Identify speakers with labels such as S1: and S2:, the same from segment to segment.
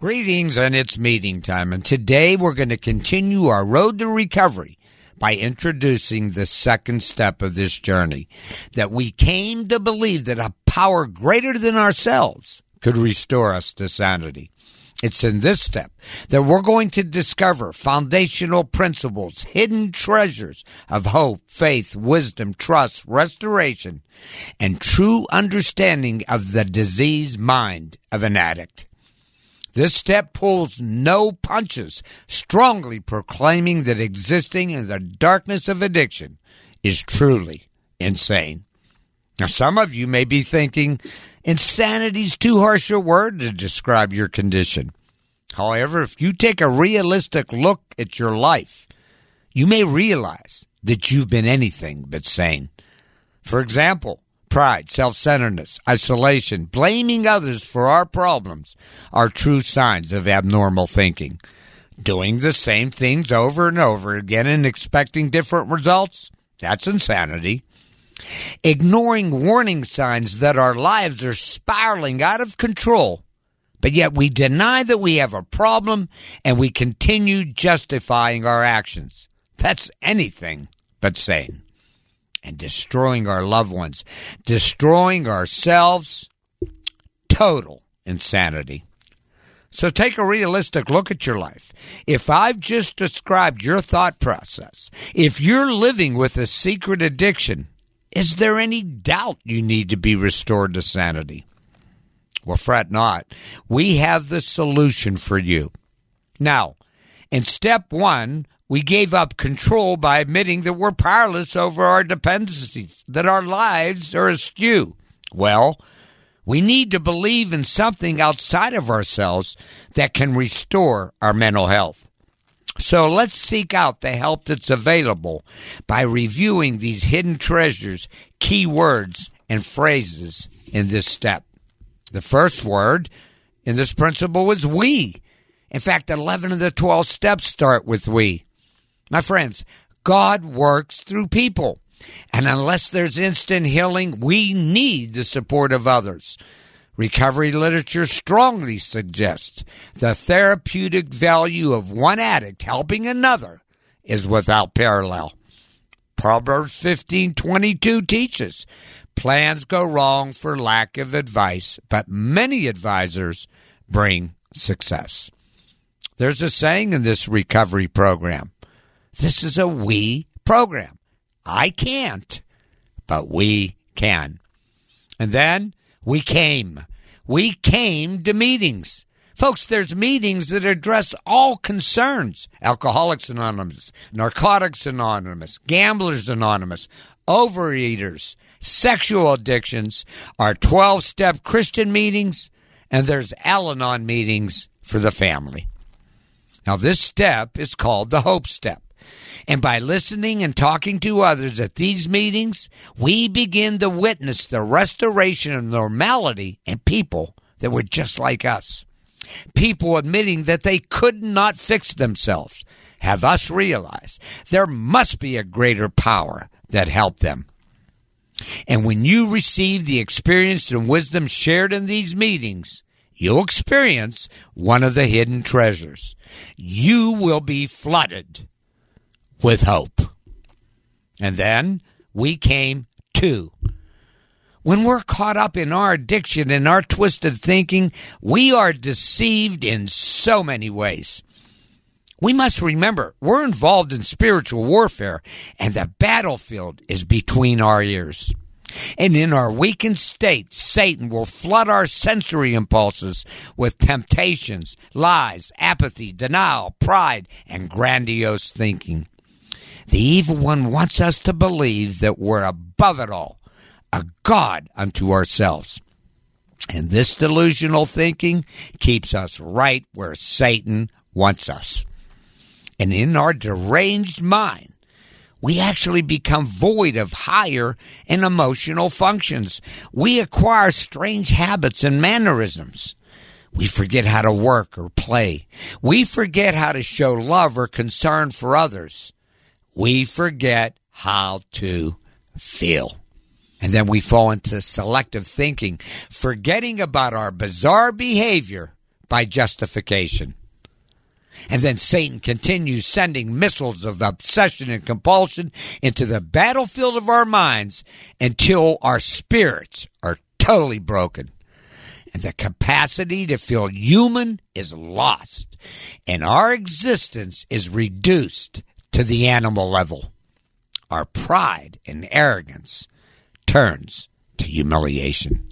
S1: Greetings, and it's meeting time. And today we're going to continue our road to recovery by introducing the second step of this journey that we came to believe that a power greater than ourselves could restore us to sanity. It's in this step that we're going to discover foundational principles, hidden treasures of hope, faith, wisdom, trust, restoration, and true understanding of the diseased mind of an addict. This step pulls no punches, strongly proclaiming that existing in the darkness of addiction is truly insane. Now, some of you may be thinking insanity's too harsh a word to describe your condition. However, if you take a realistic look at your life, you may realize that you've been anything but sane. For example, pride, self centeredness, isolation, blaming others for our problems are true signs of abnormal thinking. Doing the same things over and over again and expecting different results, that's insanity. Ignoring warning signs that our lives are spiraling out of control, but yet we deny that we have a problem and we continue justifying our actions. That's anything but sane and destroying our loved ones, destroying ourselves. Total insanity. So take a realistic look at your life. If I've just described your thought process, if you're living with a secret addiction, is there any doubt you need to be restored to sanity? Well, fret not. We have the solution for you. Now, in step one, we gave up control by admitting that we're powerless over our dependencies, that our lives are askew. Well, we need to believe in something outside of ourselves that can restore our mental health. So let's seek out the help that's available by reviewing these hidden treasures, key words, and phrases in this step. The first word in this principle is we. In fact, 11 of the 12 steps start with we. My friends, God works through people. And unless there's instant healing, we need the support of others. Recovery literature strongly suggests the therapeutic value of one addict helping another is without parallel. Proverbs 15:22 teaches, plans go wrong for lack of advice, but many advisors bring success. There's a saying in this recovery program. This is a we program. I can't, but we can. And then we came. We came to meetings. Folks, there's meetings that address all concerns Alcoholics Anonymous, Narcotics Anonymous, Gamblers Anonymous, Overeaters, sexual addictions, our 12 step Christian meetings, and there's Al Anon meetings for the family. Now, this step is called the Hope Step. And by listening and talking to others at these meetings, we begin to witness the restoration of normality in people that were just like us. People admitting that they could not fix themselves have us realize there must be a greater power that helped them. And when you receive the experience and wisdom shared in these meetings, you'll experience one of the hidden treasures. You will be flooded with hope. And then we came to. When we're caught up in our addiction and our twisted thinking, we are deceived in so many ways. We must remember we're involved in spiritual warfare, and the battlefield is between our ears. And in our weakened state, Satan will flood our sensory impulses with temptations, lies, apathy, denial, pride, and grandiose thinking. The evil one wants us to believe that we're above it all, a God unto ourselves. And this delusional thinking keeps us right where Satan wants us. And in our deranged mind, we actually become void of higher and emotional functions. We acquire strange habits and mannerisms. We forget how to work or play. We forget how to show love or concern for others. We forget how to feel. And then we fall into selective thinking, forgetting about our bizarre behavior by justification. And then Satan continues sending missiles of obsession and compulsion into the battlefield of our minds until our spirits are totally broken. And the capacity to feel human is lost, and our existence is reduced to the animal level. Our pride and arrogance turns to humiliation.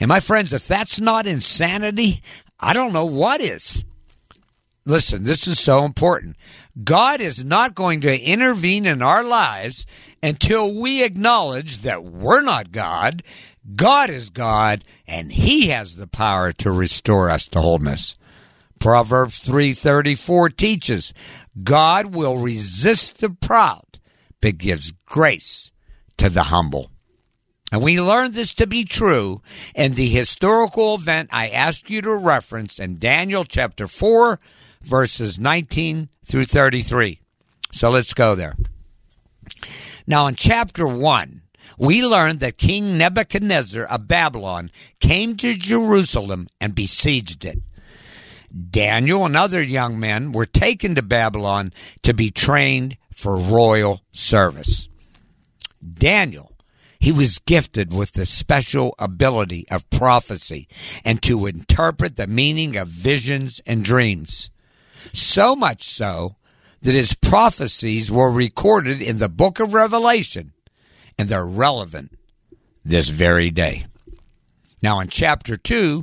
S1: And my friends, if that's not insanity, I don't know what is. Listen, this is so important. God is not going to intervene in our lives until we acknowledge that we're not God. God is God, and He has the power to restore us to wholeness. Proverbs 3:34 teaches, God will resist the proud, but gives grace to the humble. And we learn this to be true in the historical event I ask you to reference in Daniel chapter 4 verses 19 through 33. So let's go there. Now, in chapter 1, we learned that King Nebuchadnezzar of Babylon came to Jerusalem and besieged it. Daniel and other young men were taken to Babylon to be trained for royal service. Daniel, he was gifted with the special ability of prophecy and to interpret the meaning of visions and dreams. So much so that his prophecies were recorded in the book of Revelation and they're relevant this very day. Now, in chapter 2,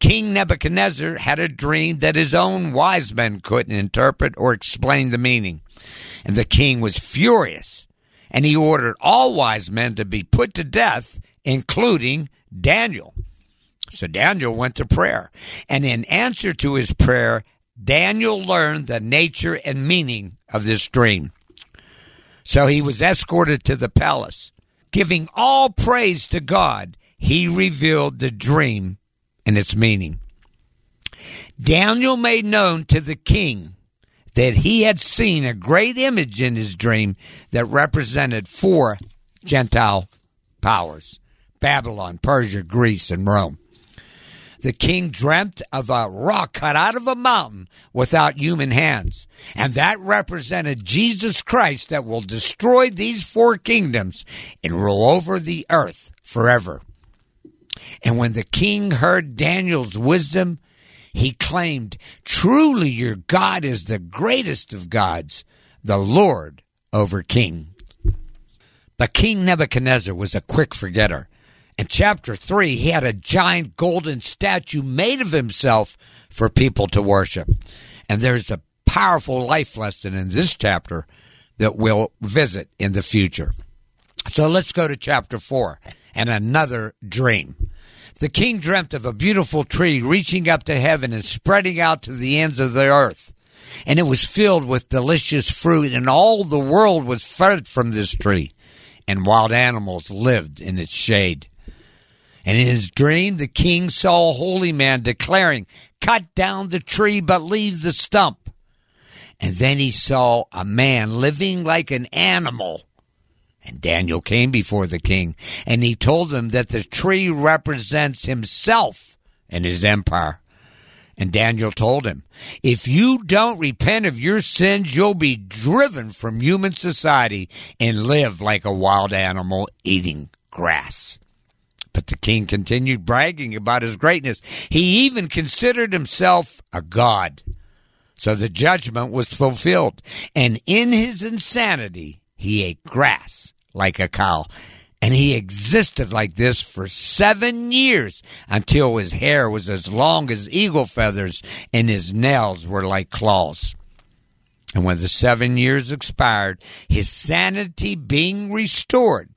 S1: King Nebuchadnezzar had a dream that his own wise men couldn't interpret or explain the meaning. And the king was furious, and he ordered all wise men to be put to death, including Daniel. So Daniel went to prayer, and in answer to his prayer, Daniel learned the nature and meaning of this dream. So he was escorted to the palace. Giving all praise to God, he revealed the dream and its meaning. Daniel made known to the king that he had seen a great image in his dream that represented four Gentile powers Babylon, Persia, Greece, and Rome the king dreamt of a rock cut out of a mountain without human hands. And that represented Jesus Christ that will destroy these four kingdoms and rule over the earth forever. And when the king heard Daniel's wisdom, he claimed, Truly your God is the greatest of gods, the Lord over King. But King Nebuchadnezzar was a quick forgetter. In chapter 3, he had a giant golden statue made of himself for people to worship. And there's a powerful life lesson in this chapter that we'll visit in the future. So let's go to chapter 4 and another dream. The king dreamt of a beautiful tree reaching up to heaven and spreading out to the ends of the earth. And it was filled with delicious fruit, and all the world was fed from this tree, and wild animals lived in its shade. And in his dream, the king saw a holy man declaring, Cut down the tree, but leave the stump. And then he saw a man living like an animal. And Daniel came before the king, and he told him that the tree represents himself and his empire. And Daniel told him, If you don't repent of your sins, you'll be driven from human society and live like a wild animal eating grass. But the king continued bragging about his greatness. He even considered himself a god. So the judgment was fulfilled. And in his insanity, he ate grass like a cow. And he existed like this for seven years until his hair was as long as eagle feathers and his nails were like claws. And when the seven years expired, his sanity being restored,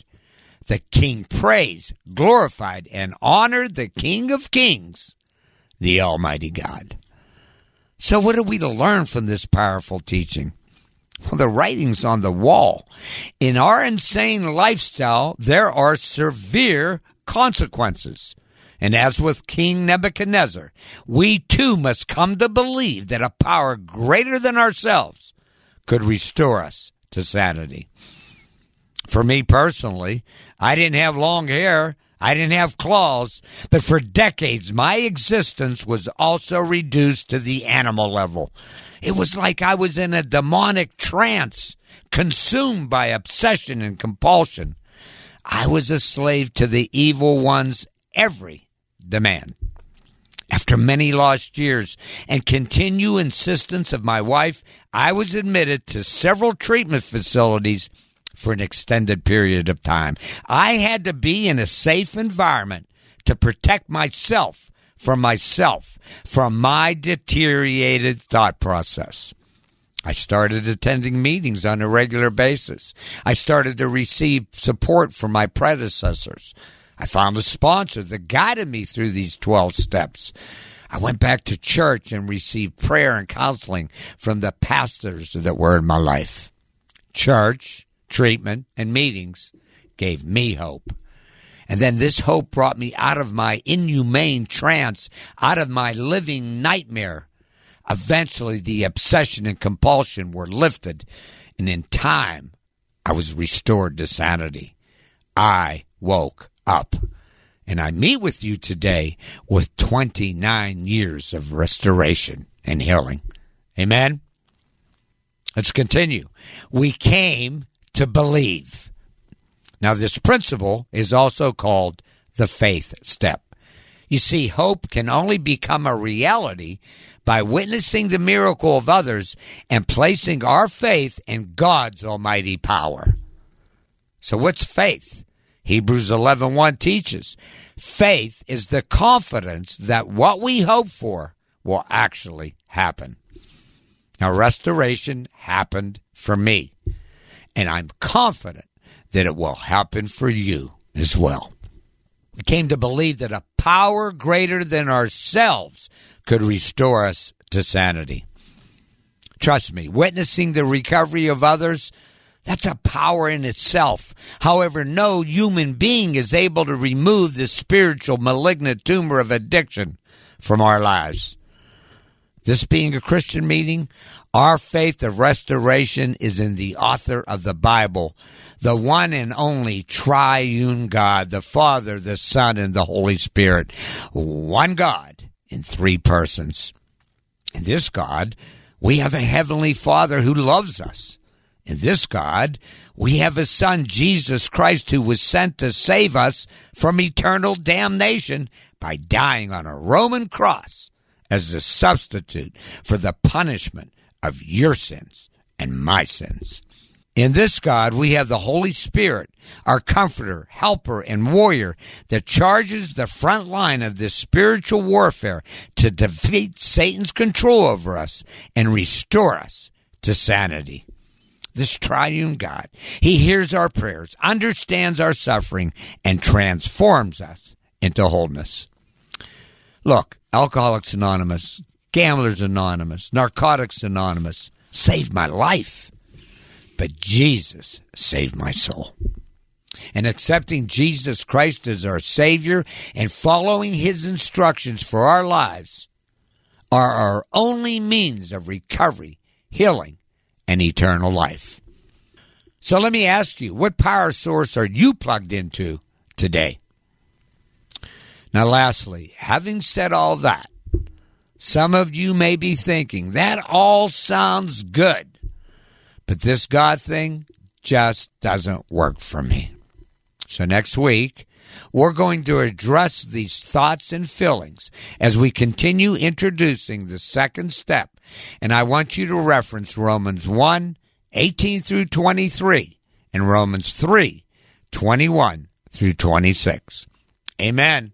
S1: the king praised, glorified, and honored the King of Kings, the Almighty God. So, what are we to learn from this powerful teaching? The writing's on the wall. In our insane lifestyle, there are severe consequences. And as with King Nebuchadnezzar, we too must come to believe that a power greater than ourselves could restore us to sanity. For me personally, I didn't have long hair. I didn't have claws, but for decades my existence was also reduced to the animal level. It was like I was in a demonic trance, consumed by obsession and compulsion. I was a slave to the evil one's every demand. After many lost years and continued insistence of my wife, I was admitted to several treatment facilities for an extended period of time. I had to be in a safe environment to protect myself from myself, from my deteriorated thought process. I started attending meetings on a regular basis. I started to receive support from my predecessors. I found a sponsor that guided me through these 12 steps. I went back to church and received prayer and counseling from the pastors that were in my life. Church, treatment, and meetings gave me hope. And then this hope brought me out of my inhumane trance, out of my living nightmare. Eventually, the obsession and compulsion were lifted, and in time, I was restored to sanity. I woke up. And I meet with you today with 29 years of restoration and healing. Amen. Let's continue. We came to believe. Now, this principle is also called the faith step. You see, hope can only become a reality by witnessing the miracle of others and placing our faith in God's almighty power. So what's faith? Hebrews 11:1 teaches, faith is the confidence that what we hope for will actually happen. Now restoration happened for me and I'm confident that it will happen for you as well. We came to believe that a power greater than ourselves could restore us to sanity. Trust me, witnessing the recovery of others, that's a power in itself. However, no human being is able to remove the spiritual malignant tumor of addiction from our lives. This being a Christian meeting, our faith of restoration is in the author of the Bible, the one and only triune God, the Father, the Son, and the Holy Spirit. One God in three persons. In this God, we have a heavenly Father who loves us. In this God, we have a Son, Jesus Christ, who was sent to save us from eternal damnation by dying on a Roman cross as a substitute for the punishment of your sins and my sins. In this God, we have the Holy Spirit, our comforter, helper, and warrior that charges the front line of this spiritual warfare to defeat Satan's control over us and restore us to sanity. This triune God, He hears our prayers, understands our suffering, and transforms us into wholeness. Look, Alcoholics Anonymous Gamblers Anonymous, Narcotics Anonymous saved my life. But Jesus saved my soul. And accepting Jesus Christ as our Savior and following His instructions for our lives are our only means of recovery, healing, and eternal life. So let me ask you, what power source are you plugged into today? Now, lastly, having said all that, some of you may be thinking, that all sounds good, but this God thing just doesn't work for me. So next week, we're going to address these thoughts and feelings as we continue introducing the second step. And I want you to reference Romans 1 18 through 23 and Romans 3 21 through 26. Amen.